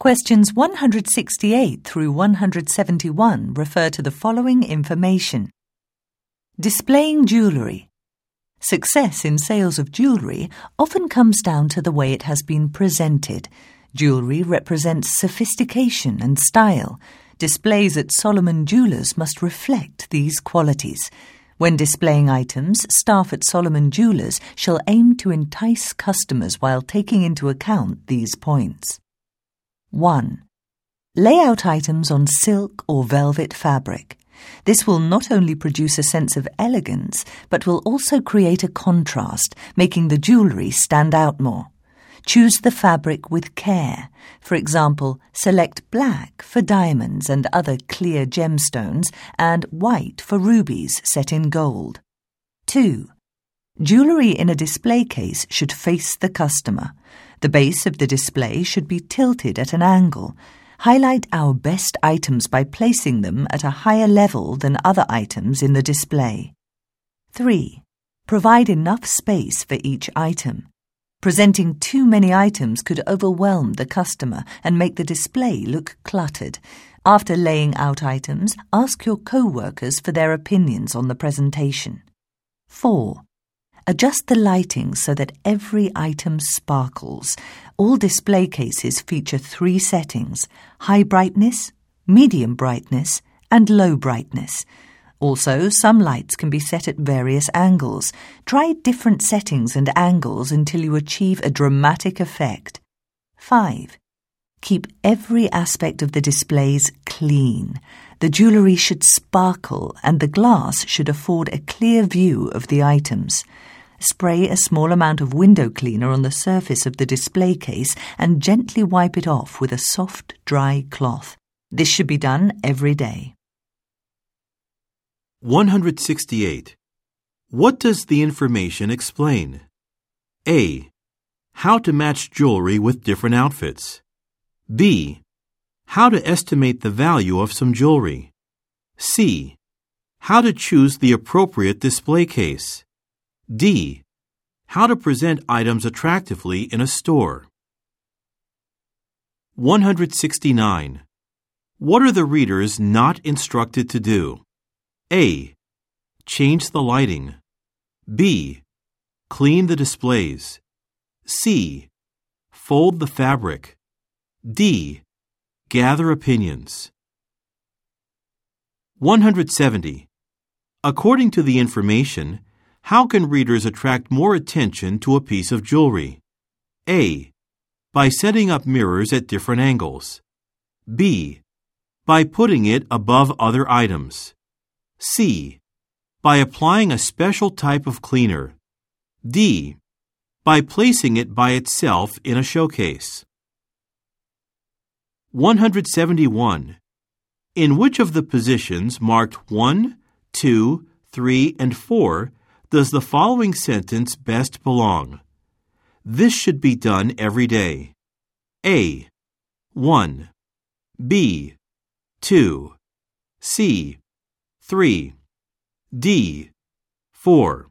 Questions 168 through 171 refer to the following information. Displaying jewellery. Success in sales of jewellery often comes down to the way it has been presented. Jewellery represents sophistication and style. Displays at Solomon Jewelers must reflect these qualities. When displaying items, staff at Solomon Jewelers shall aim to entice customers while taking into account these points. 1. Lay out items on silk or velvet fabric. This will not only produce a sense of elegance, but will also create a contrast, making the jewellery stand out more. Choose the fabric with care. For example, select black for diamonds and other clear gemstones and white for rubies set in gold. 2. Jewellery in a display case should face the customer. The base of the display should be tilted at an angle. Highlight our best items by placing them at a higher level than other items in the display. 3. Provide enough space for each item. Presenting too many items could overwhelm the customer and make the display look cluttered. After laying out items, ask your co-workers for their opinions on the presentation. 4. Adjust the lighting so that every item sparkles. All display cases feature three settings high brightness, medium brightness, and low brightness. Also, some lights can be set at various angles. Try different settings and angles until you achieve a dramatic effect. 5. Keep every aspect of the displays clean. The jewellery should sparkle and the glass should afford a clear view of the items. Spray a small amount of window cleaner on the surface of the display case and gently wipe it off with a soft, dry cloth. This should be done every day. 168. What does the information explain? A. How to match jewelry with different outfits. B. How to estimate the value of some jewelry. C. How to choose the appropriate display case. D. How to present items attractively in a store. 169. What are the readers not instructed to do? A. Change the lighting. B. Clean the displays. C. Fold the fabric. D. Gather opinions. 170. According to the information, how can readers attract more attention to a piece of jewelry? A. By setting up mirrors at different angles. B. By putting it above other items. C. By applying a special type of cleaner. D. By placing it by itself in a showcase. 171. In which of the positions marked 1, 2, 3, and 4 does the following sentence best belong? This should be done every day. A. 1. B. 2. C. 3. D. 4.